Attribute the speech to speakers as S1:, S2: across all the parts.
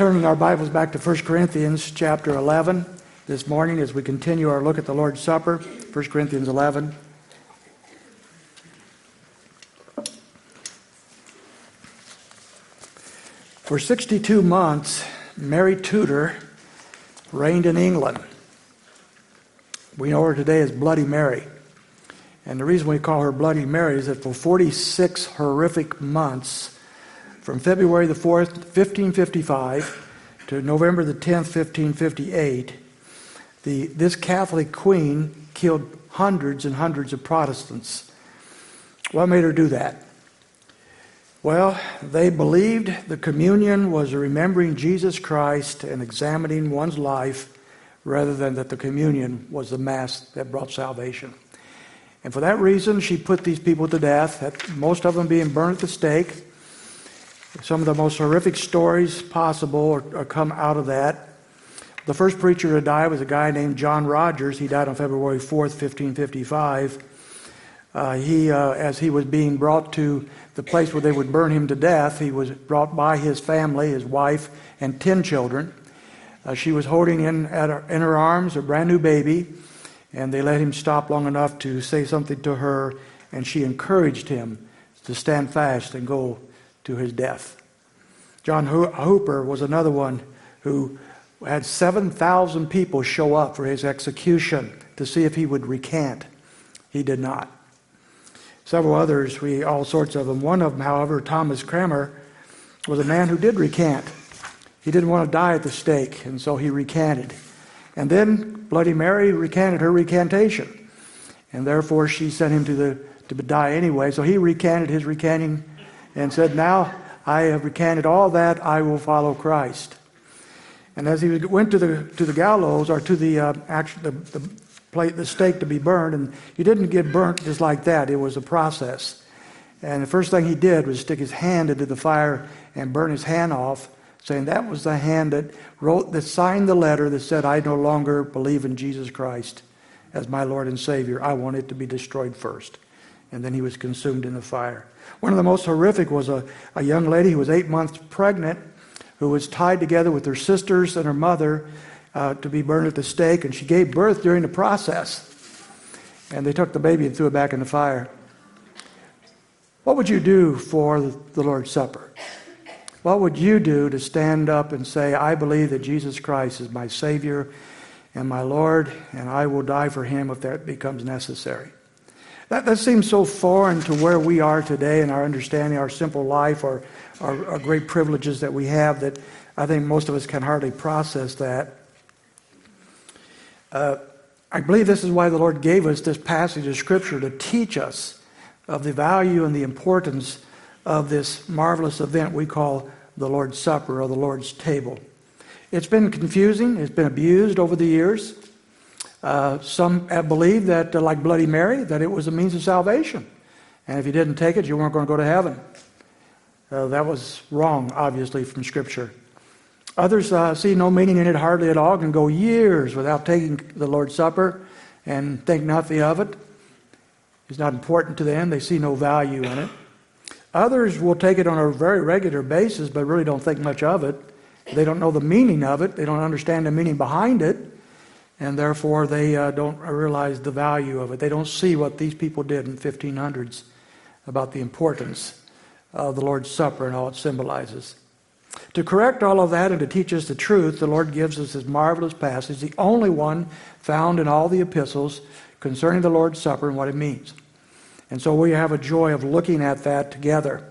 S1: turning our Bibles back to 1 Corinthians chapter 11 this morning as we continue our look at the Lord's Supper. 1 Corinthians 11. For 62 months, Mary Tudor reigned in England. We know her today as Bloody Mary. And the reason we call her Bloody Mary is that for 46 horrific months, from February the 4th, 1555, to November the 10th, 1558, the, this Catholic queen killed hundreds and hundreds of Protestants. What made her do that? Well, they believed the communion was remembering Jesus Christ and examining one's life rather than that the communion was the mass that brought salvation. And for that reason, she put these people to death, most of them being burned at the stake. Some of the most horrific stories possible are, are come out of that. The first preacher to die was a guy named John Rogers. He died on February 4th, 1555. Uh, he, uh, as he was being brought to the place where they would burn him to death, he was brought by his family, his wife, and ten children. Uh, she was holding in, her, in her arms a brand new baby, and they let him stop long enough to say something to her, and she encouraged him to stand fast and go to his death. John Hooper was another one who had 7,000 people show up for his execution to see if he would recant. He did not. Several others, we all sorts of them. One of them, however, Thomas Cranmer, was a man who did recant. He didn't want to die at the stake, and so he recanted. And then Bloody Mary recanted her recantation, and therefore she sent him to the to die anyway. So he recanted his recanting and said, Now I have recanted all that, I will follow Christ. And as he went to the, to the gallows or to the, uh, the, the, plate, the stake to be burned, and he didn't get burnt just like that, it was a process. And the first thing he did was stick his hand into the fire and burn his hand off, saying that was the hand that wrote, that signed the letter that said, I no longer believe in Jesus Christ as my Lord and Savior. I want it to be destroyed first. And then he was consumed in the fire. One of the most horrific was a, a young lady who was eight months pregnant, who was tied together with her sisters and her mother uh, to be burned at the stake, and she gave birth during the process. And they took the baby and threw it back in the fire. What would you do for the Lord's Supper? What would you do to stand up and say, I believe that Jesus Christ is my Savior and my Lord, and I will die for him if that becomes necessary? That, that seems so foreign to where we are today and our understanding, our simple life, our, our, our great privileges that we have, that I think most of us can hardly process that. Uh, I believe this is why the Lord gave us this passage of Scripture to teach us of the value and the importance of this marvelous event we call the Lord's Supper or the Lord's table. It's been confusing, it's been abused over the years. Uh, some believe that, uh, like Bloody Mary, that it was a means of salvation. And if you didn't take it, you weren't going to go to heaven. Uh, that was wrong, obviously, from Scripture. Others uh, see no meaning in it hardly at all, can go years without taking the Lord's Supper and think nothing of it. It's not important to them, they see no value in it. Others will take it on a very regular basis, but really don't think much of it. They don't know the meaning of it, they don't understand the meaning behind it and therefore they uh, don't realize the value of it. They don't see what these people did in 1500s about the importance of the Lord's Supper and all it symbolizes. To correct all of that and to teach us the truth, the Lord gives us this marvelous passage, the only one found in all the epistles concerning the Lord's Supper and what it means. And so we have a joy of looking at that together.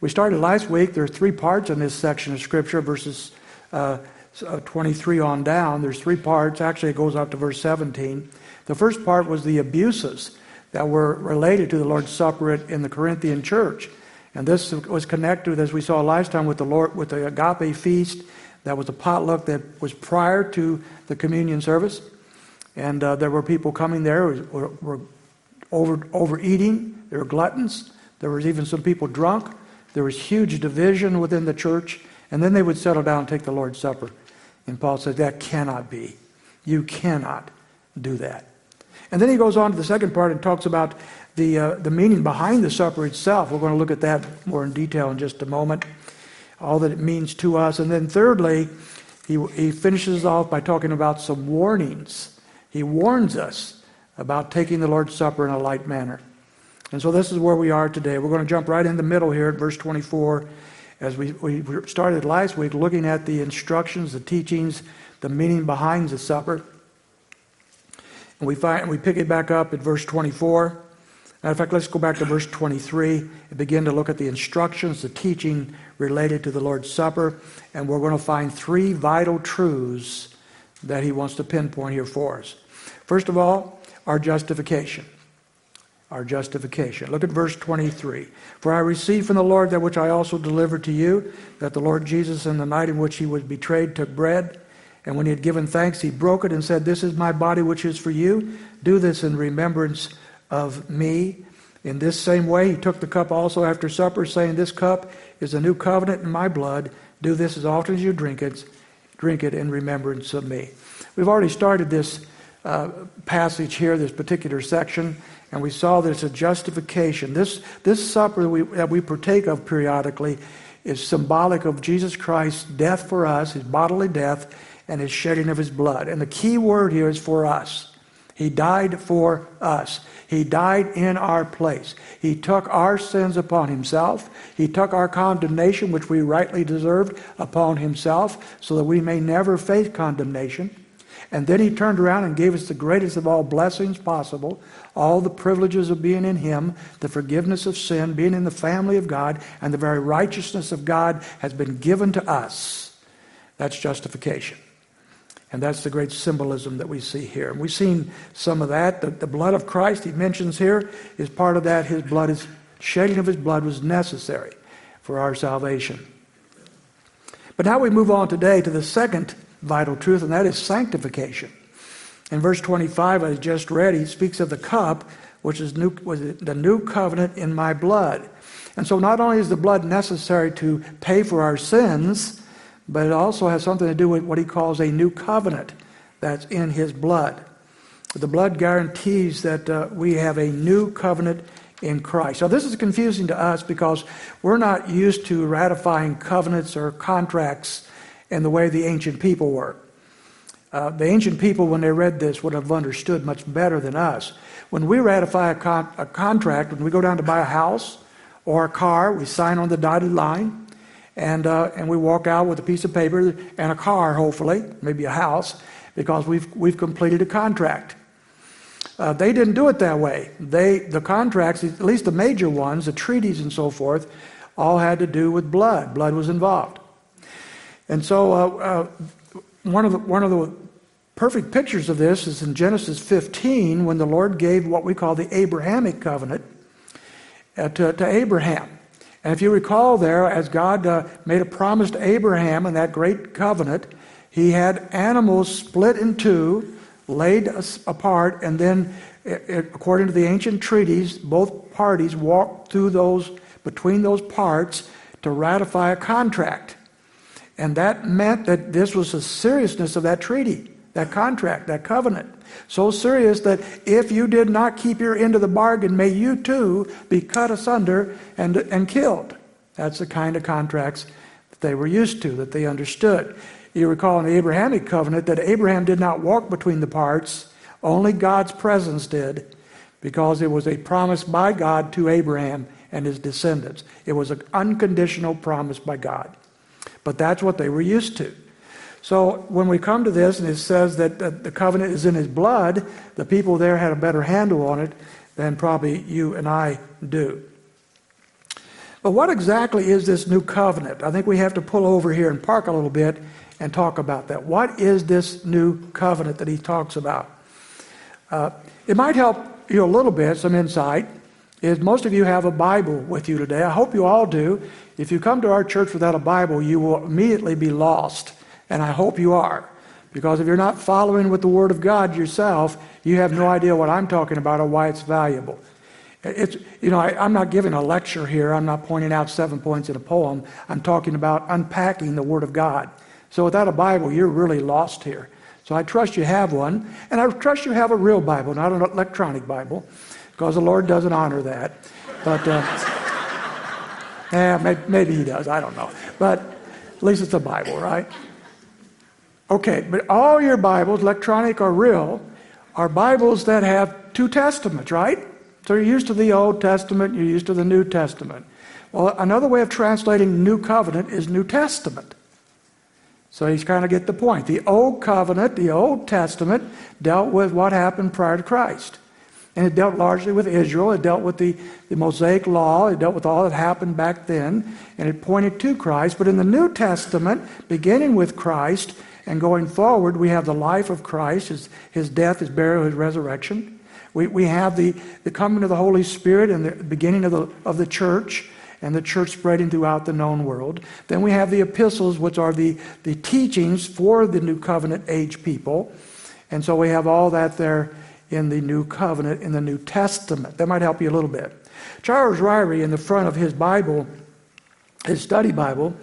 S1: We started last week. There are three parts in this section of Scripture, verses uh, 23 on down. There's three parts. Actually, it goes up to verse 17. The first part was the abuses that were related to the Lord's Supper in the Corinthian church. And this was connected, as we saw last time, with the Lord, with the agape feast. That was a potluck that was prior to the communion service. And uh, there were people coming there who were, were over, overeating. There were gluttons. There was even some people drunk. There was huge division within the church. And then they would settle down and take the Lord's Supper. And Paul says, that cannot be. You cannot do that. And then he goes on to the second part and talks about the, uh, the meaning behind the supper itself. We're going to look at that more in detail in just a moment. all that it means to us. And then, thirdly, he, he finishes off by talking about some warnings. He warns us about taking the Lord's Supper in a light manner. And so, this is where we are today. We're going to jump right in the middle here at verse 24. As we, we started last week looking at the instructions, the teachings, the meaning behind the supper. And we, find, we pick it back up at verse 24. Matter of fact, let's go back to verse 23 and begin to look at the instructions, the teaching related to the Lord's Supper. And we're going to find three vital truths that he wants to pinpoint here for us. First of all, our justification. Our justification. Look at verse 23. For I received from the Lord that which I also delivered to you, that the Lord Jesus, in the night in which he was betrayed, took bread. And when he had given thanks, he broke it and said, This is my body which is for you. Do this in remembrance of me. In this same way, he took the cup also after supper, saying, This cup is a new covenant in my blood. Do this as often as you drink it, drink it in remembrance of me. We've already started this uh, passage here, this particular section, and we saw it's a justification. This, this supper that we, that we partake of periodically is symbolic of Jesus Christ's death for us, his bodily death, and his shedding of his blood. And the key word here is for us. He died for us. He died in our place. He took our sins upon himself. He took our condemnation, which we rightly deserved, upon himself, so that we may never face condemnation. And then he turned around and gave us the greatest of all blessings possible, all the privileges of being in him, the forgiveness of sin, being in the family of God, and the very righteousness of God has been given to us. That's justification. And that's the great symbolism that we see here. And we've seen some of that. The, the, blood of Christ, he mentions here, is part of that. His blood is, shedding of his blood was necessary for our salvation. But now we move on today to the second vital truth, and that is sanctification. In verse 25, I just read, he speaks of the cup, which is new, was the new covenant in my blood. And so not only is the blood necessary to pay for our sins, but it also has something to do with what he calls a new covenant that's in his blood. The blood guarantees that uh, we have a new covenant in Christ. Now, this is confusing to us because we're not used to ratifying covenants or contracts in the way the ancient people were. Uh, the ancient people, when they read this, would have understood much better than us. When we ratify a, con- a contract, when we go down to buy a house or a car, we sign on the dotted line and, uh, and we walk out with a piece of paper and a car, hopefully, maybe a house, because we've, we've completed a contract. Uh, they didn't do it that way. They, the contracts, at least the major ones, the treaties and so forth, all had to do with blood. Blood was involved. And so uh, uh one, of the, one of the perfect pictures of this is in Genesis 15 when the Lord gave what we call the Abrahamic covenant uh, to, to Abraham. And if you recall there, as God uh, made a promise to Abraham in that great covenant, he had animals split in two, laid apart, and then, according to the ancient treaties, both parties walked through those, between those parts to ratify a contract. And that meant that this was the seriousness of that treaty, that contract, that covenant. So serious that if you did not keep your end of the bargain, may you too be cut asunder and, and killed. That's the kind of contracts that they were used to, that they understood. You recall in the Abrahamic covenant that Abraham did not walk between the parts, only God's presence did, because it was a promise by God to Abraham and his descendants. It was an unconditional promise by God. But that's what they were used to. So when we come to this and it says that the covenant is in his blood, the people there had a better handle on it than probably you and I do. But what exactly is this new covenant? I think we have to pull over here and park a little bit and talk about that. What is this new covenant that he talks about? Uh, it might help you a little bit, some insight, is most of you have a Bible with you today. I hope you all do. If you come to our church without a Bible, you will immediately be lost. And I hope you are. Because if you're not following with the Word of God yourself, you have no idea what I'm talking about or why it's valuable. It's, you know, I, am not giving a lecture here. I'm not pointing out seven points in a poem. I'm talking about unpacking the Word of God. So without a Bible, you're really lost here. So I trust you have one. And I trust you have a real Bible, not an electronic Bible, because the Lord doesn't honor that. But, uh, yeah, maybe, maybe He does. I don't know. But At least it's the Bible, right? Okay, but all your Bibles, electronic or real, are Bibles that have two testaments, right? So you're used to the Old Testament, you're used to the New Testament. Well, another way of translating New Covenant is New Testament. So he's kind of get the point. The Old Covenant, the Old Testament, dealt with what happened prior to Christ. And it dealt largely with Israel. It dealt with the, the Mosaic Law. It dealt with all that happened back then. And it pointed to Christ. But in the New Testament, beginning with Christ and going forward, we have the life of Christ, his, his death, his burial, his resurrection. We, we have the, the coming of the Holy Spirit and the beginning of the, of the church and the church spreading throughout the known world. Then we have the epistles, which are the, the teachings for the New Covenant age people. And so we have all that there in the New Covenant, in the New Testament. That might help you a little bit. Charles Ryrie, in the front of his Bible, his study Bible,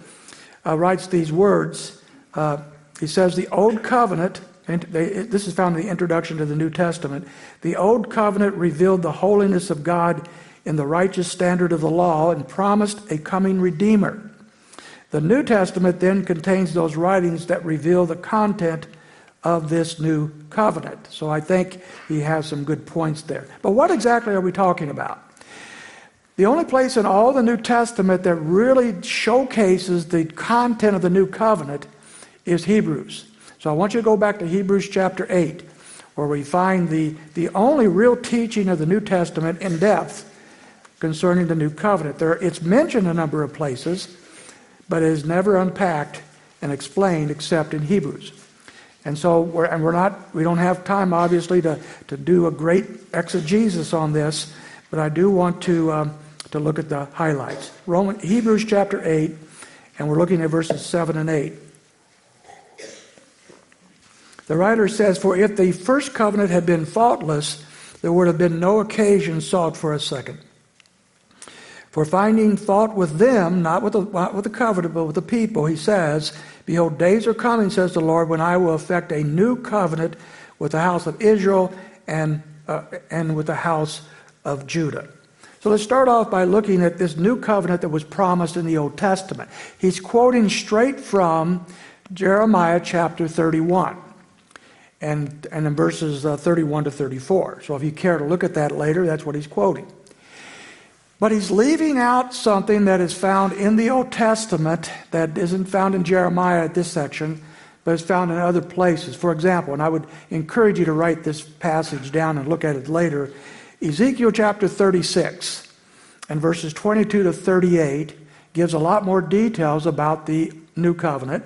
S1: uh, writes these words. Uh, he says, The Old Covenant, and they, this is found in the introduction to the New Testament, the Old Covenant revealed the holiness of God in the righteous standard of the law and promised a coming Redeemer. The New Testament then contains those writings that reveal the content of this new covenant. So I think he has some good points there. But what exactly are we talking about? The only place in all the New Testament that really showcases the content of the new covenant is Hebrews. So I want you to go back to Hebrews chapter 8, where we find the, the only real teaching of the New Testament in depth concerning the new covenant. There, it's mentioned a number of places, but it is never unpacked and explained except in Hebrews. And so, we're, and we're not, we don't have time, obviously, to, to do a great exegesis on this, but I do want to, um, to look at the highlights. Roman, Hebrews chapter 8, and we're looking at verses 7 and 8. The writer says, For if the first covenant had been faultless, there would have been no occasion sought for a second. For finding fault with them, not with the, not with the covenant, but with the people, he says, Behold, days are coming, says the Lord, when I will effect a new covenant with the house of Israel and, uh, and with the house of Judah. So let's start off by looking at this new covenant that was promised in the Old Testament. He's quoting straight from Jeremiah chapter 31 and, and in verses uh, 31 to 34. So if you care to look at that later, that's what he's quoting. But he's leaving out something that is found in the Old Testament that isn't found in Jeremiah at this section, but is found in other places. For example, and I would encourage you to write this passage down and look at it later Ezekiel chapter 36 and verses 22 to 38 gives a lot more details about the new covenant.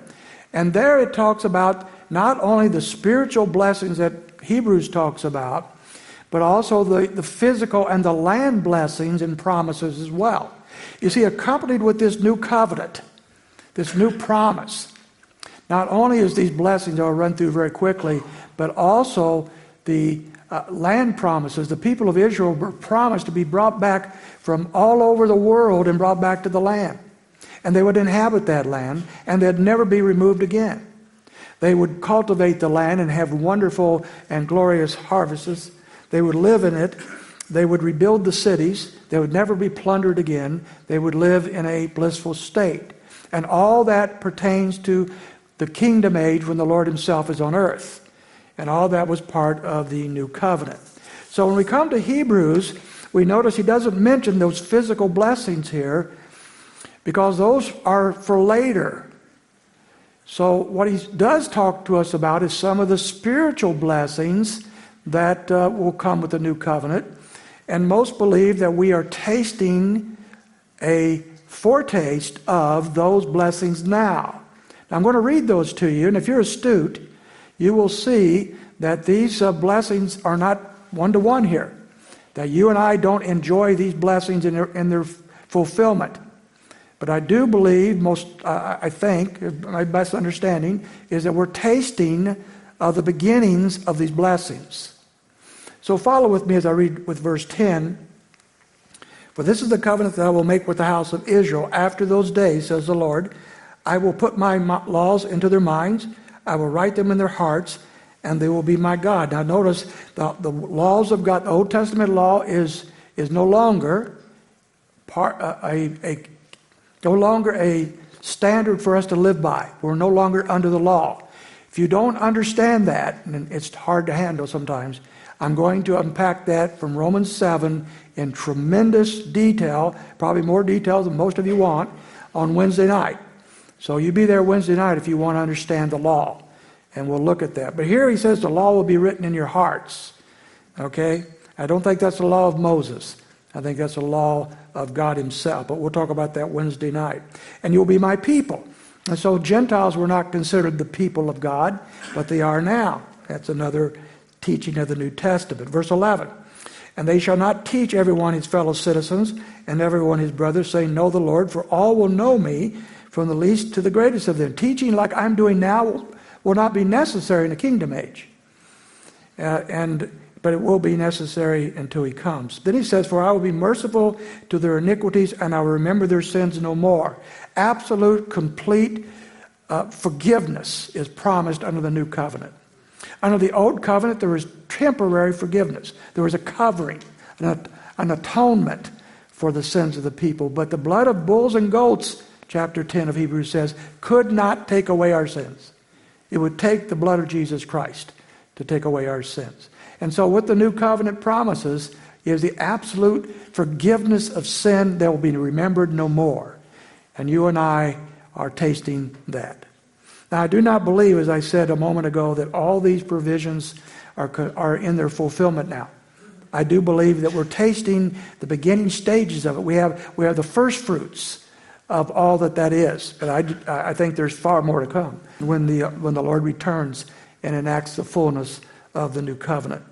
S1: And there it talks about not only the spiritual blessings that Hebrews talks about, but also the, the physical and the land blessings and promises as well. You see, accompanied with this new covenant, this new promise, not only is these blessings, I'll run through very quickly, but also the uh, land promises. The people of Israel were promised to be brought back from all over the world and brought back to the land. And they would inhabit that land, and they'd never be removed again. They would cultivate the land and have wonderful and glorious harvests. They would live in it. They would rebuild the cities. They would never be plundered again. They would live in a blissful state. And all that pertains to the kingdom age when the Lord Himself is on earth. And all that was part of the new covenant. So when we come to Hebrews, we notice he doesn't mention those physical blessings here because those are for later. So what he does talk to us about is some of the spiritual blessings that uh, will come with the new covenant. And most believe that we are tasting a foretaste of those blessings now. now I'm going to read those to you, and if you're astute, you will see that these uh, blessings are not one to one here. That you and I don't enjoy these blessings in their, in their fulfillment. But I do believe, most, uh, I think, my best understanding, is that we're tasting uh, the beginnings of these blessings. So follow with me as I read with verse 10. For this is the covenant that I will make with the house of Israel after those days, says the Lord. I will put my laws into their minds, I will write them in their hearts, and they will be my God. Now, notice the, the laws of God, the Old Testament law is, is no longer part, uh, a, a, no longer a standard for us to live by. We're no longer under the law. If you don't understand that, and it's hard to handle sometimes, I'm going to unpack that from Romans 7 in tremendous detail, probably more detail than most of you want, on Wednesday night. So you be there Wednesday night if you want to understand the law. And we'll look at that. But here he says the law will be written in your hearts. Okay? I don't think that's the law of Moses. I think that's the law of God Himself. But we'll talk about that Wednesday night. And you'll be my people. And so Gentiles were not considered the people of God, but they are now. That's another teaching of the New Testament. Verse 11. And they shall not teach everyone his fellow citizens and everyone his brother, saying, Know the Lord, for all will know me, from the least to the greatest of them. Teaching like I'm doing now will not be necessary in the kingdom age. Uh, and but it will be necessary until he comes. Then he says, For I will be merciful to their iniquities, and I will remember their sins no more. Absolute, complete uh, forgiveness is promised under the new covenant. Under the old covenant, there was temporary forgiveness, there was a covering, an, an atonement for the sins of the people. But the blood of bulls and goats, chapter 10 of Hebrews says, could not take away our sins. It would take the blood of Jesus Christ to take away our sins. And so, what the new covenant promises is the absolute forgiveness of sin that will be remembered no more. And you and I are tasting that. Now, I do not believe, as I said a moment ago, that all these provisions are, are in their fulfillment now. I do believe that we're tasting the beginning stages of it. We have, we have the first fruits of all that that is. But I, I think there's far more to come when the, when the Lord returns and enacts the fullness of the new covenant.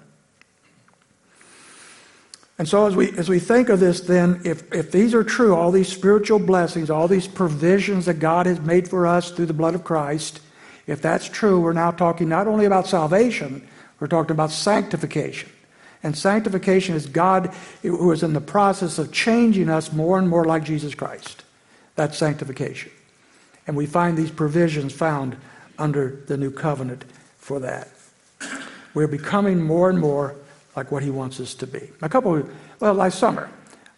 S1: And so, as we, as we think of this, then, if, if these are true, all these spiritual blessings, all these provisions that God has made for us through the blood of Christ, if that's true, we're now talking not only about salvation, we're talking about sanctification. And sanctification is God who is in the process of changing us more and more like Jesus Christ. That's sanctification. And we find these provisions found under the new covenant for that. We're becoming more and more like what he wants us to be. A couple, well, last summer,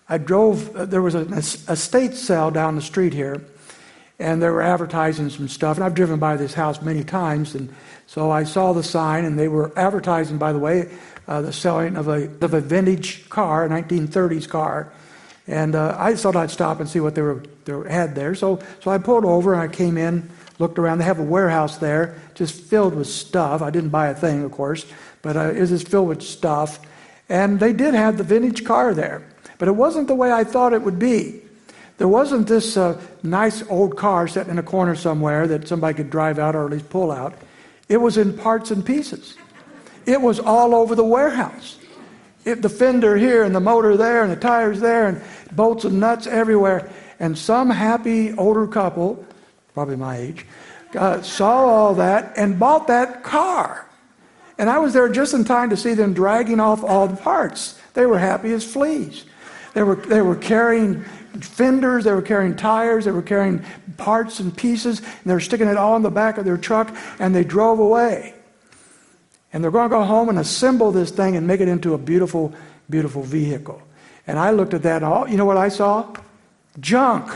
S1: I drove, uh, there was an estate sale down the street here, and they were advertising some stuff. And I've driven by this house many times, and so I saw the sign, and they were advertising, by the way, uh, the selling of a, of a vintage car, a 1930s car. And uh, I thought I'd stop and see what they were they had there. So, so I pulled over and I came in, looked around. They have a warehouse there, just filled with stuff. I didn't buy a thing, of course, but uh, it was filled with stuff. And they did have the vintage car there, but it wasn't the way I thought it would be. There wasn't this uh, nice old car sitting in a corner somewhere that somebody could drive out or at least pull out. It was in parts and pieces. It was all over the warehouse. It, the fender here and the motor there and the tires there and bolts and nuts everywhere. And some happy older couple, probably my age, uh, saw all that and bought that car. And I was there just in time to see them dragging off all the parts. They were happy as fleas. They were, they were carrying fenders, they were carrying tires, they were carrying parts and pieces, and they were sticking it all in the back of their truck, and they drove away. And they're going to go home and assemble this thing and make it into a beautiful, beautiful vehicle. And I looked at that, all, you know what I saw? Junk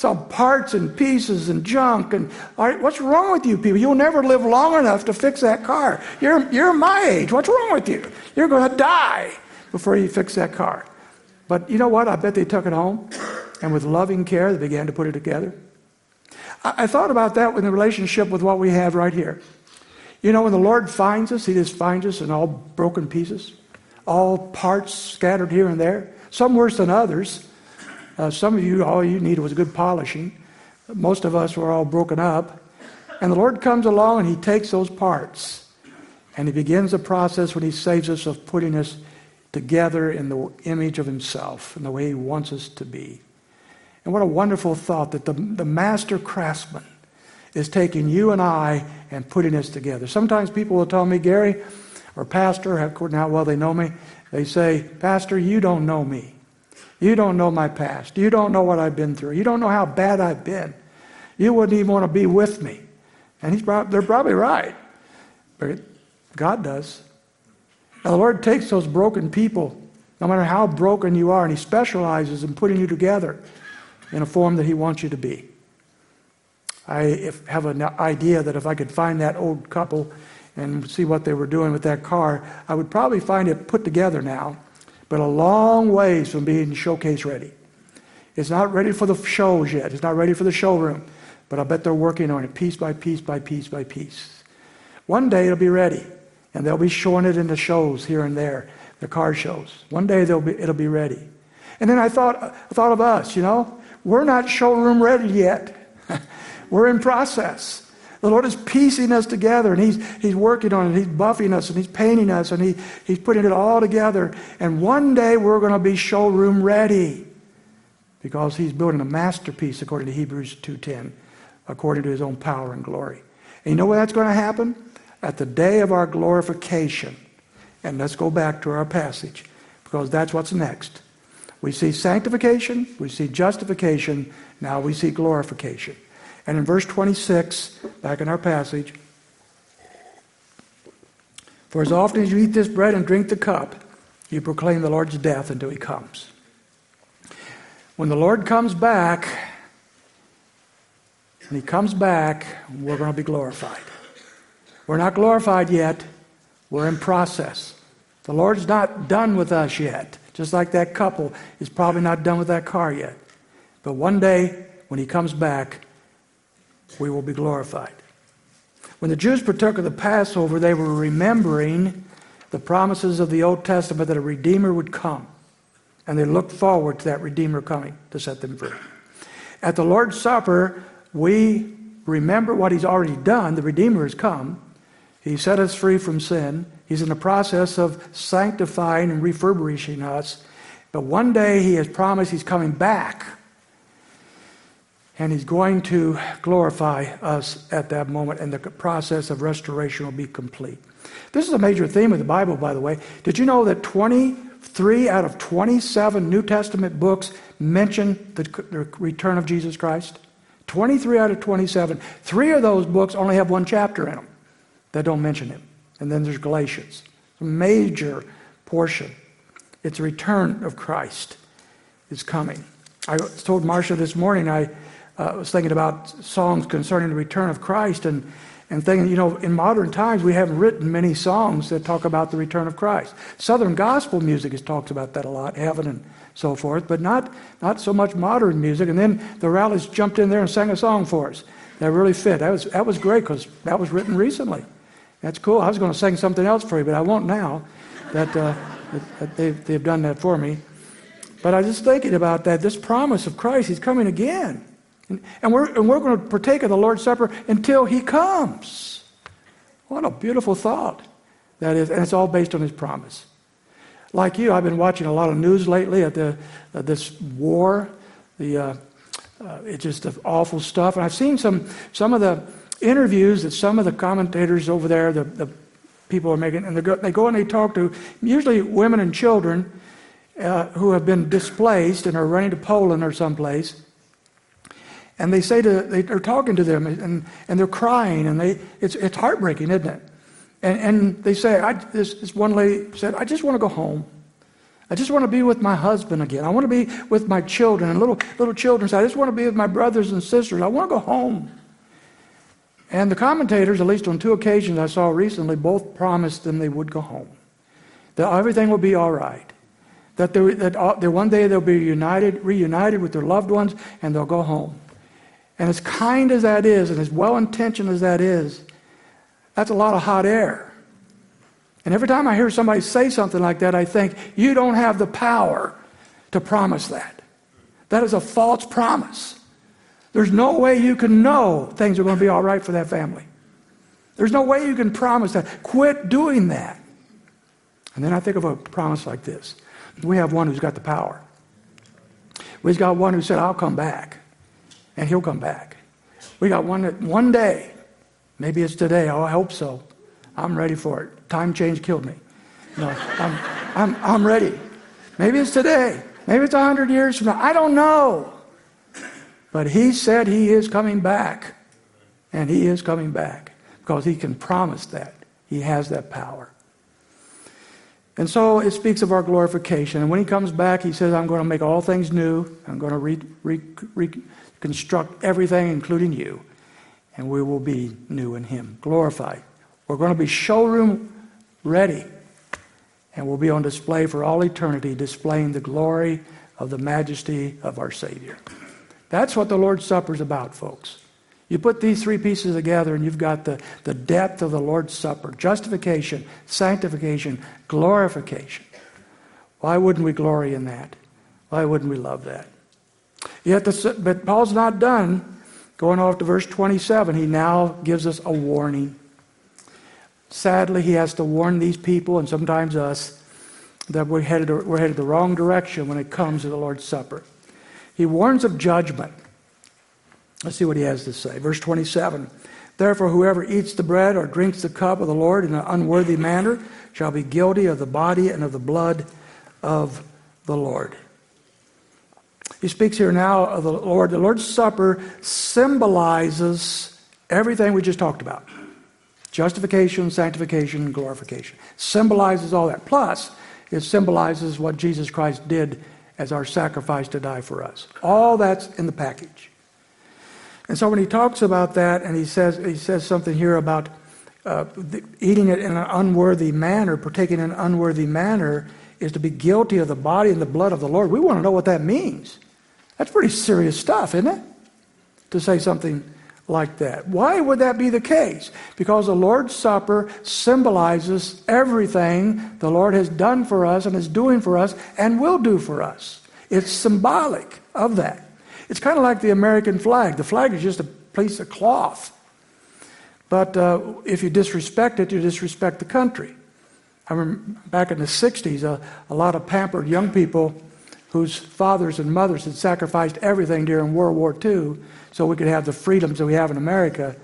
S1: some parts and pieces and junk. And what's wrong with you people? You'll never live long enough to fix that car. You're, you're my age. What's wrong with you? You're going to die before you fix that car. But you know what? I bet they took it home, and with loving care, they began to put it together. I, I thought about that in the relationship with what we have right here. You know, when the Lord finds us, He just finds us in all broken pieces, all parts scattered here and there, some worse than others. Uh, some of you, all you needed was good polishing. Most of us were all broken up. And the Lord comes along and He takes those parts and He begins the process when He saves us of putting us together in the image of Himself and the way He wants us to be. And what a wonderful thought that the, the master craftsman is taking you and I and putting us together. Sometimes people will tell me, Gary, or Pastor, according to how well they know me, they say, Pastor, you don't know me. You don't know my past. You don't know what I've been through. You don't know how bad I've been. You wouldn't even want to be with me. And he's probably, they're probably right. But God does. Now, the Lord takes those broken people, no matter how broken you are, and He specializes in putting you together in a form that He wants you to be. I have an idea that if I could find that old couple and see what they were doing with that car, I would probably find it put together now, but a long ways from being showcase ready. It's not ready for the shows yet. It's not ready for the showroom, but I bet they're working on it piece by piece by piece by piece. One day it'll be ready, and they'll be showing it in the shows here and there, the car shows. One day be, it'll be ready. And then I thought, I thought of us, you know, we're not showroom ready yet. we're in process. The Lord is piecing us together and He's, he's working on it. He's buffing us and He's painting us and he, He's putting it all together. And one day we're going to be showroom ready because He's building a masterpiece according to Hebrews 2.10, according to His own power and glory. And you know where that's going to happen? At the day of our glorification. And let's go back to our passage because that's what's next. We see sanctification, we see justification, now we see glorification. And in verse 26, back in our passage, for as often as you eat this bread and drink the cup, you proclaim the Lord's death until he comes. When the Lord comes back, when he comes back, we're going to be glorified. We're not glorified yet, we're in process. The Lord's not done with us yet. Just like that couple is probably not done with that car yet. But one day, when he comes back, we will be glorified. When the Jews partook of the Passover, they were remembering the promises of the Old Testament that a Redeemer would come. And they looked forward to that Redeemer coming to set them free. At the Lord's Supper, we remember what He's already done. The Redeemer has come. He set us free from sin. He's in the process of sanctifying and refurbishing us. But one day he has promised he's coming back. And he's going to glorify us at that moment, and the process of restoration will be complete. This is a major theme of the Bible, by the way. Did you know that 23 out of 27 New Testament books mention the, the return of Jesus Christ? 23 out of 27. Three of those books only have one chapter in them that don't mention him. And then there's Galatians, a major portion. It's the return of Christ is coming. I told Marcia this morning, I uh, was thinking about songs concerning the return of Christ and, and thinking, you know, in modern times we haven't written many songs that talk about the return of Christ. Southern gospel music has talked about that a lot, heaven and so forth, but not, not so much modern music. And then the Rallies jumped in there and sang a song for us that really fit. That was, that was great because that was written recently. That's cool. I was going to sing something else for you, but I won't now that, uh, that they've, they've done that for me. But I was just thinking about that, this promise of Christ, He's coming again. And, and, we're, and we're going to partake of the Lord's Supper until He comes. What a beautiful thought that is. And it's all based on His promise. Like you, I've been watching a lot of news lately at the, uh, this war. The, uh, uh, it's just awful stuff. And I've seen some, some of the interviews that some of the commentators over there, the, the people are making, and they go, they go and they talk to usually women and children uh, who have been displaced and are running to Poland or someplace. And they say to, they, are talking to them and, and they're crying and they, it's, it's heartbreaking, isn't it? And, and they say, I, this, this one lady said, I just want to go home. I just want to be with my husband again. I want to be with my children and little, little children say, I just want to be with my brothers and sisters. I want to go home. And the commentators, at least on two occasions I saw recently, both promised them they would go home. That everything will be all right. That, they, that, uh, that one day they'll be united, reunited with their loved ones and they'll go home. And as kind as that is, and as well intentioned as that is, that's a lot of hot air. And every time I hear somebody say something like that, I think, you don't have the power to promise that. That is a false promise. There's no way you can know things are going to be all right for that family. There's no way you can promise that. Quit doing that. And then I think of a promise like this we have one who's got the power. We've got one who said, I'll come back, and he'll come back. We got one one day, maybe it's today, oh, I hope so. I'm ready for it. Time change killed me. No, I'm, I'm, I'm ready. Maybe it's today. Maybe it's 100 years from now. I don't know. But he said he is coming back. And he is coming back because he can promise that. He has that power. And so it speaks of our glorification. And when he comes back, he says, I'm going to make all things new. I'm going to re, re- re- reconstruct everything, including you. and we will be new in Him, glorified. We're going to be showroom ready, and we'll be on display for all eternity, displaying the glory of the majesty of our Savior. That's what the Lord's Supper is about, folks. You put these three pieces together, and you've got the, the depth of the Lord's Supper justification, sanctification, glorification. Why wouldn't we glory in that? Why wouldn't we love that? Yet, the, but Paul's not done. Going off to verse 27, he now gives us a warning. Sadly, he has to warn these people and sometimes us that we're headed, we're headed the wrong direction when it comes to the Lord's Supper. He warns of judgment. Let's see what he has to say. Verse 27 Therefore, whoever eats the bread or drinks the cup of the Lord in an unworthy manner shall be guilty of the body and of the blood of the Lord. He speaks here now of the Lord. The Lord's Supper symbolizes everything we just talked about justification, sanctification, glorification. Symbolizes all that. Plus, it symbolizes what Jesus Christ did as our sacrifice to die for us. All that's in the package. And so when he talks about that, and he says he says something here about uh, the, eating it in an unworthy manner, partaking in an unworthy manner, is to be guilty of the body and the blood of the Lord. We want to know what that means. That's pretty serious stuff, isn't it? To say something like that. Why would that be the case? Because the Lord's Supper symbolizes everything the Lord has done for us and is doing for us and will do for us. It's symbolic of that. It's kind of like the American flag. The flag is just a piece of cloth. But uh, if you disrespect it, you disrespect the country. I remember back in the 60s, uh, a lot of pampered young people whose fathers and mothers had sacrificed everything during World War II so we could have the freedoms that we have in America,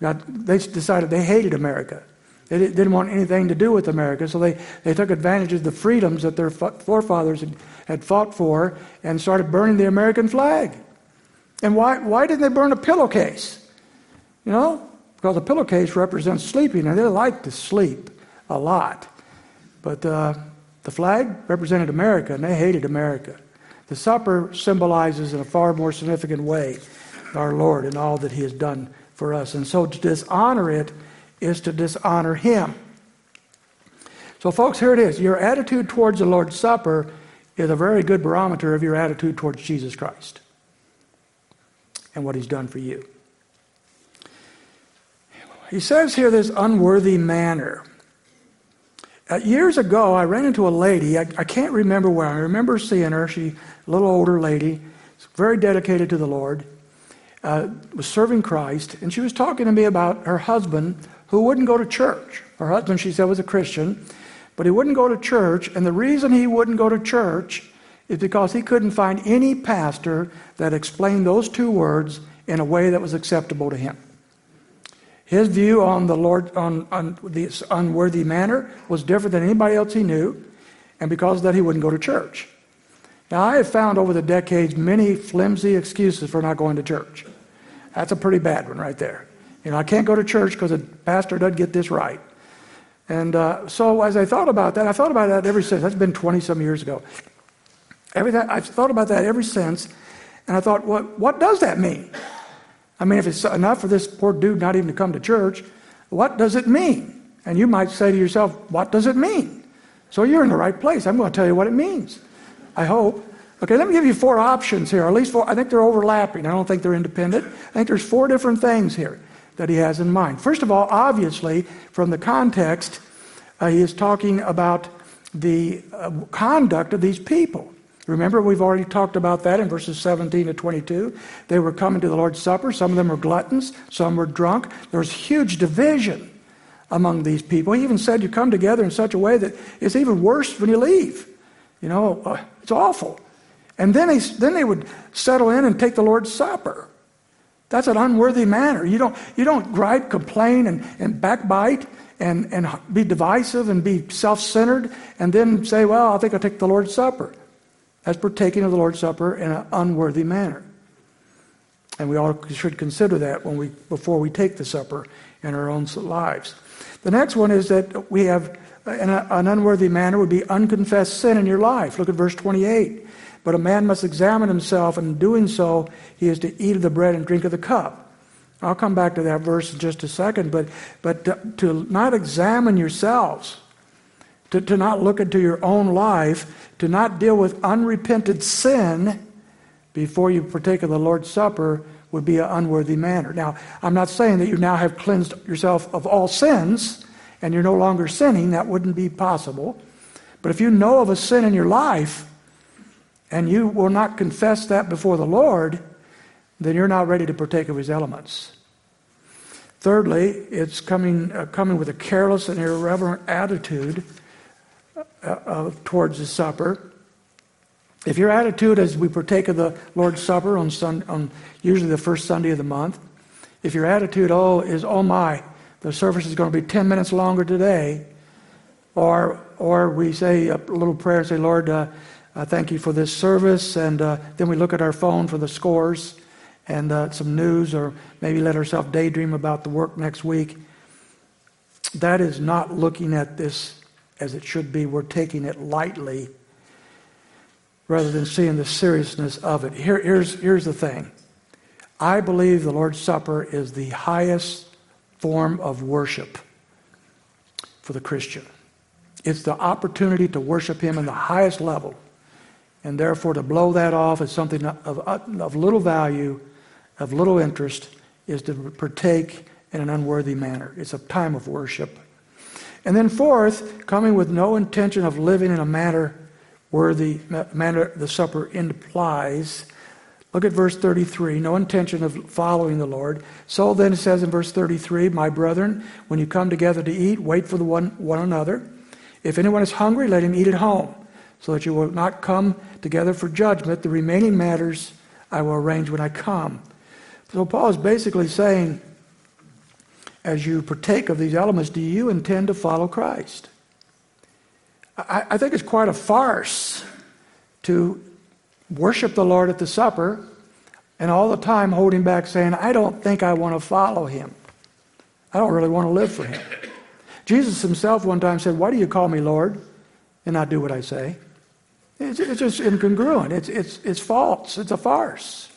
S1: got, they decided they hated America. They didn't want anything to do with America, so they, they took advantage of the freedoms that their forefathers had, had fought for and started burning the American flag. And why, why didn't they burn a pillowcase? You know, because a pillowcase represents sleeping, and they like to sleep a lot. But uh, the flag represented America, and they hated America. The supper symbolizes, in a far more significant way, our Lord and all that He has done for us. And so to dishonor it is to dishonor Him. So, folks, here it is. Your attitude towards the Lord's Supper is a very good barometer of your attitude towards Jesus Christ and what He's done for you. He says here this unworthy manner. Uh, years ago, I ran into a lady. I, I, can't remember where. I remember seeing her. She, a little older lady, very dedicated to the Lord, uh, was serving Christ, and she was talking to me about her husband who wouldn't go to church. Her husband, she said, was a Christian, but he wouldn't go to church, and the reason he wouldn't go to church is because he couldn't find any pastor that explained those two words in a way that was acceptable to him. His view on the Lord, on, on this unworthy manner, was different than anybody else he knew, and because of that, he wouldn't go to church. Now, I have found over the decades many flimsy excuses for not going to church. That's a pretty bad one right there. You know, I can't go to church because the pastor doesn't get this right. And uh, so, as I thought about that, I thought about that ever since. That's been 20 some years ago. Every Everything, I've thought about that ever since, and I thought, what, what does that mean? I mean, if it's enough for this poor dude not even to come to church, what does it mean? And you might say to yourself, what does it mean? So you're in the right place. I'm going to tell you what it means. I hope. Okay, let me give you four options here, at least four. I think they're overlapping. I don't think they're independent. I think there's four different things here that he has in mind. First of all, obviously, from the context, uh, he is talking about the uh, conduct of these people. Remember, we've already talked about that in verses 17 to 22. They were coming to the Lord's Supper. Some of them were gluttons, some were drunk. There was huge division among these people. He even said you come together in such a way that it's even worse when you leave. You know, uh, it's awful. And then, they, then they would settle in and take the Lord's Supper. That's an unworthy manner. You don't, you don't gripe, complain, and, and backbite and, and be divisive and be self centered and then say, Well, I think I'll take the Lord's Supper as partaking of the Lord's Supper in an unworthy manner. And we all should consider that when we, before we take the supper in our own lives. The next one is that we have an, an unworthy manner would be unconfessed sin in your life. Look at verse 28. But a man must examine himself, and in doing so, he is to eat of the bread and drink of the cup. I'll come back to that verse in just a second, but, but to, to not examine yourselves, to, to not look into your own life, to not deal with unrepented sin before you partake of the Lord's Supper would be an unworthy manner. Now, I'm not saying that you now have cleansed yourself of all sins and you're no longer sinning. That wouldn't be possible. But if you know of a sin in your life and you will not confess that before the Lord, then you're not ready to partake of his elements. Thirdly, it's coming, uh, coming with a careless and irreverent attitude uh, uh, towards the supper. If your attitude as we partake of the Lord's Supper on, sun, on usually the first Sunday of the month, if your attitude, oh, is, oh my, the service is going to be 10 minutes longer today, or, or we say a little prayer and say, Lord, uh, uh, thank you for this service, and uh, then we look at our phone for the scores and uh, some news, or maybe let ourselves daydream about the work next week. That is not looking at this as it should be. We're taking it lightly rather than seeing the seriousness of it. Here, here's, here's the thing I believe the Lord's Supper is the highest form of worship for the Christian. It's the opportunity to worship Him in the highest level. And therefore, to blow that off as something of, of little value of little interest is to partake in an unworthy manner. It's a time of worship. And then, fourth, coming with no intention of living in a manner worthy, manner the supper implies. Look at verse 33 no intention of following the Lord. So then it says in verse 33 My brethren, when you come together to eat, wait for the one, one another. If anyone is hungry, let him eat at home, so that you will not come together for judgment. The remaining matters I will arrange when I come. So Paul is basically saying, as you partake of these elements, do you intend to follow Christ? I, I think it's quite a farce to worship the Lord at the supper and all the time holding back saying, I don't think I want to follow him. I don't really want to live for him. Jesus himself one time said, Why do you call me Lord and not do what I say? It's, it's just incongruent. It's, it's, it's false. It's a farce.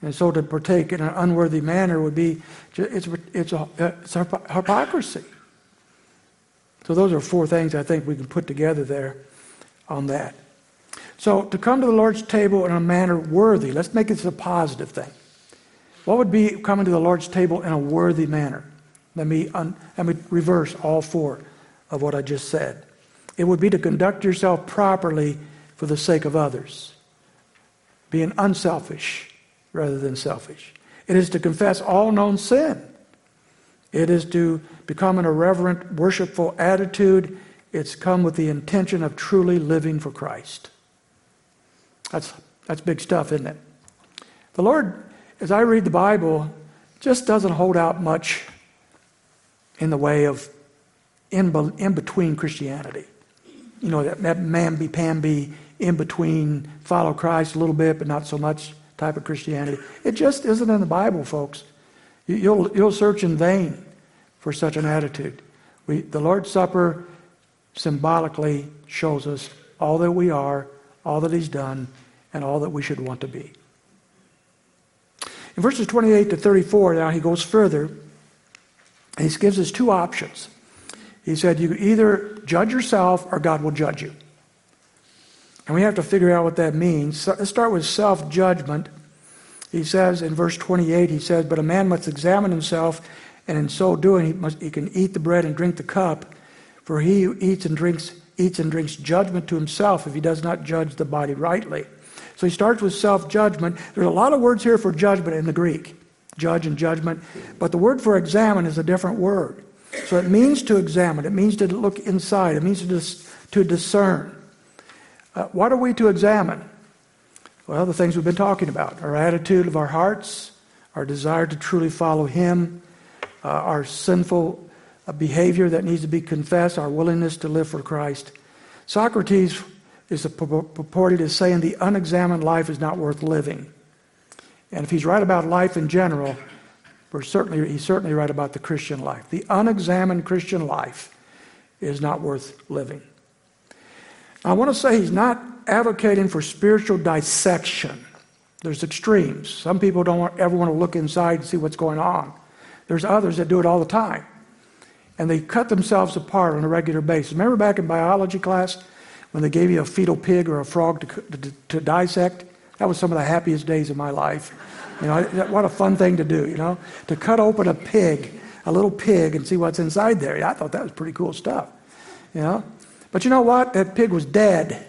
S1: And so to partake in an unworthy manner would be, it's, it's, a, it's a hypocrisy. So those are four things I think we can put together there on that. So to come to the Lord's table in a manner worthy, let's make this a positive thing. What would be coming to the Lord's table in a worthy manner? Let me, un, let me reverse all four of what I just said. It would be to conduct yourself properly for the sake of others, being unselfish, rather than selfish. It is to confess all known sin. It is to become an irreverent, worshipful attitude. It's come with the intention of truly living for Christ. That's, that's big stuff, isn't it? The Lord, as I read the Bible, just doesn't hold out much in the way of in, in between Christianity. You know, that, that mamby pamby in between, follow Christ a little bit, but not so much type of Christianity. It just isn't in the Bible, folks. You'll, you'll search in vain for such an attitude. We, the Lord's Supper symbolically shows us all that we are, all that He's done, and all that we should want to be. In verses 28 to 34, now he goes further. He gives us two options. He said, You either judge yourself or God will judge you. And we have to figure out what that means. So let's start with self judgment. He says in verse 28, he says, But a man must examine himself, and in so doing, he, must, he can eat the bread and drink the cup. For he who eats and drinks eats and drinks judgment to himself if he does not judge the body rightly. So he starts with self judgment. There's a lot of words here for judgment in the Greek judge and judgment. But the word for examine is a different word. So it means to examine, it means to look inside, it means to, dis- to discern. Uh, what are we to examine? Well, the things we've been talking about our attitude of our hearts, our desire to truly follow Him, uh, our sinful uh, behavior that needs to be confessed, our willingness to live for Christ. Socrates is purported as saying the unexamined life is not worth living. And if he's right about life in general, we're certainly, he's certainly right about the Christian life. The unexamined Christian life is not worth living. I want to say he's not advocating for spiritual dissection. There's extremes. Some people don't ever want to look inside and see what's going on. There's others that do it all the time. And they cut themselves apart on a regular basis. Remember back in biology class when they gave you a fetal pig or a frog to, to, to dissect? That was some of the happiest days of my life. You know, what a fun thing to do, you know, to cut open a pig, a little pig, and see what's inside there. I thought that was pretty cool stuff, you know. But you know what? That pig was dead.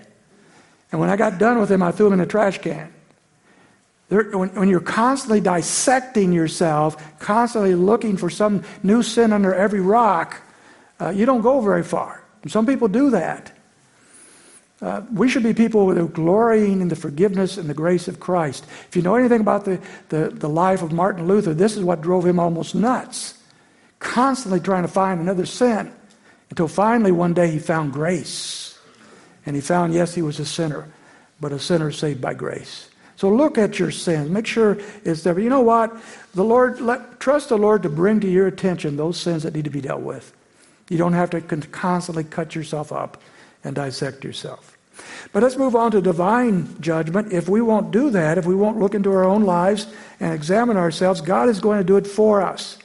S1: And when I got done with him, I threw him in a trash can. There, when, when, you're constantly dissecting yourself, constantly looking for some new sin under every rock, uh, you don't go very far. And some people do that. Uh, we should be people who are glorying in the forgiveness and the grace of Christ. If you know anything about the, the, the life of Martin Luther, this is what drove him almost nuts. Constantly trying to find another sin until finally one day he found grace. And he found, yes, he was a sinner, but a sinner saved by grace. So look at your sins. Make sure it's there. You know what? The Lord, let, trust the Lord to bring to your attention those sins that need to be dealt with. You don't have to constantly cut yourself up and dissect yourself. But let's move on to divine judgment. If we won't do that, if we won't look into our own lives and examine ourselves, God is going to do it for us.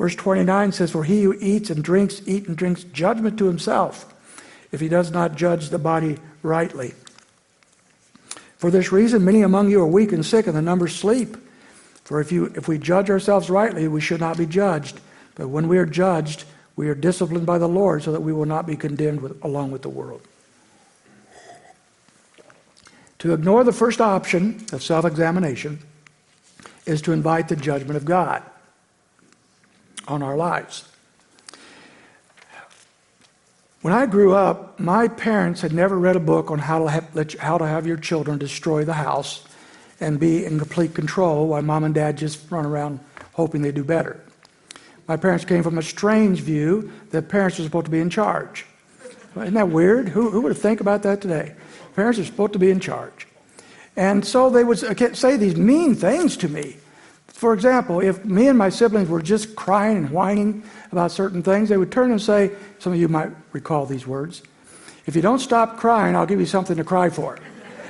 S1: Verse 29 says, For he who eats and drinks, eat and drinks judgment to himself, if he does not judge the body rightly. For this reason, many among you are weak and sick, and the number sleep. For if, you, if we judge ourselves rightly, we should not be judged. But when we are judged, we are disciplined by the Lord so that we will not be condemned with, along with the world. To ignore the first option of self examination is to invite the judgment of God on our lives. When I grew up, my parents had never read a book on how to have, how to have your children destroy the house and be in complete control while mom and dad just run around hoping they do better. My parents came from a strange view that parents are supposed to be in charge. Isn't that weird? Who, who would think about that today? Parents are supposed to be in charge. And so they would say these mean things to me. For example, if me and my siblings were just crying and whining about certain things, they would turn and say, some of you might recall these words, if you don't stop crying, I'll give you something to cry for.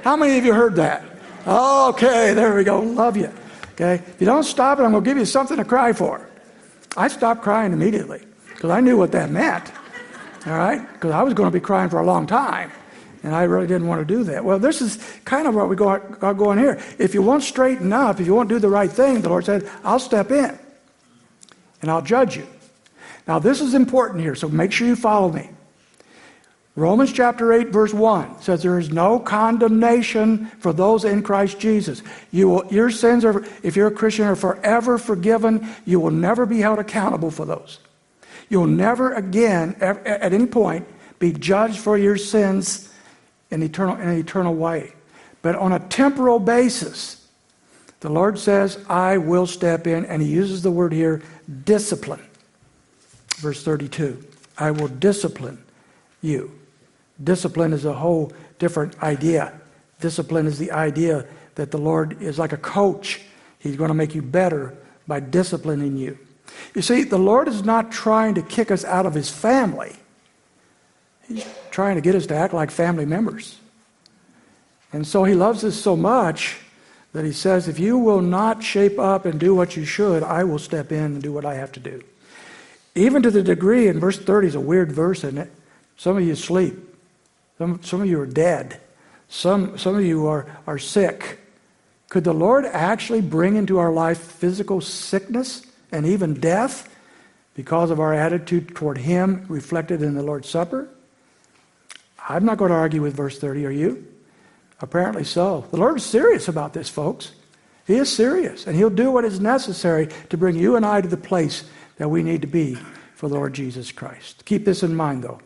S1: How many of you heard that? Okay, there we go. Love you. Okay, if you don't stop it, I'm going to give you something to cry for. I stopped crying immediately because I knew what that meant. All right, because I was going to be crying for a long time. And I really didn't want to do that. Well, this is kind of what we got going here. If you won't straighten up, if you won't do the right thing, the Lord said, I'll step in and I'll judge you. Now, this is important here, so make sure you follow me. Romans chapter 8, verse 1 says, There is no condemnation for those in Christ Jesus. You will, your sins, are, if you're a Christian, are forever forgiven. You will never be held accountable for those. You'll never again, at any point, be judged for your sins in, eternal, in an eternal way. But on a temporal basis, the Lord says, I will step in, and He uses the word here, discipline. Verse 32 I will discipline you. Discipline is a whole different idea. Discipline is the idea that the Lord is like a coach. He's going to make you better by disciplining you. You see, the Lord is not trying to kick us out of His family. He's trying to get us to act like family members. And so he loves us so much that he says, if you will not shape up and do what you should, I will step in and do what I have to do. Even to the degree, and verse 30 is a weird verse, isn't it? Some of you sleep. Some, some of you are dead. Some, some of you are, are sick. Could the Lord actually bring into our life physical sickness and even death because of our attitude toward Him reflected in the Lord's Supper? I'm not going to argue with verse 30, are you? Apparently so. The Lord is serious about this, folks. He is serious, and He'll do what is necessary to bring you and I to the place that we need to be for the Lord Jesus Christ. Keep this in mind, though.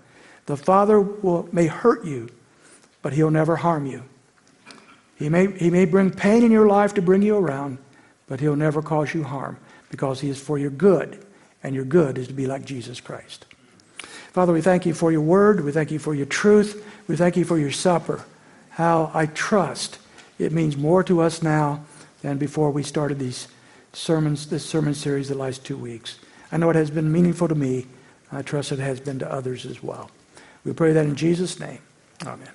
S1: The Father will, may hurt you, but He'll never harm you. He may, he may bring pain in your life to bring you around, but He'll never cause you harm because He is for your good, and your good is to be like Jesus Christ. Father, we thank you for your word. We thank you for your truth. We thank you for your supper. How I trust it means more to us now than before we started these sermons, this sermon series the last two weeks. I know it has been meaningful to me. I trust it has been to others as well. We pray that in Jesus' name. Amen.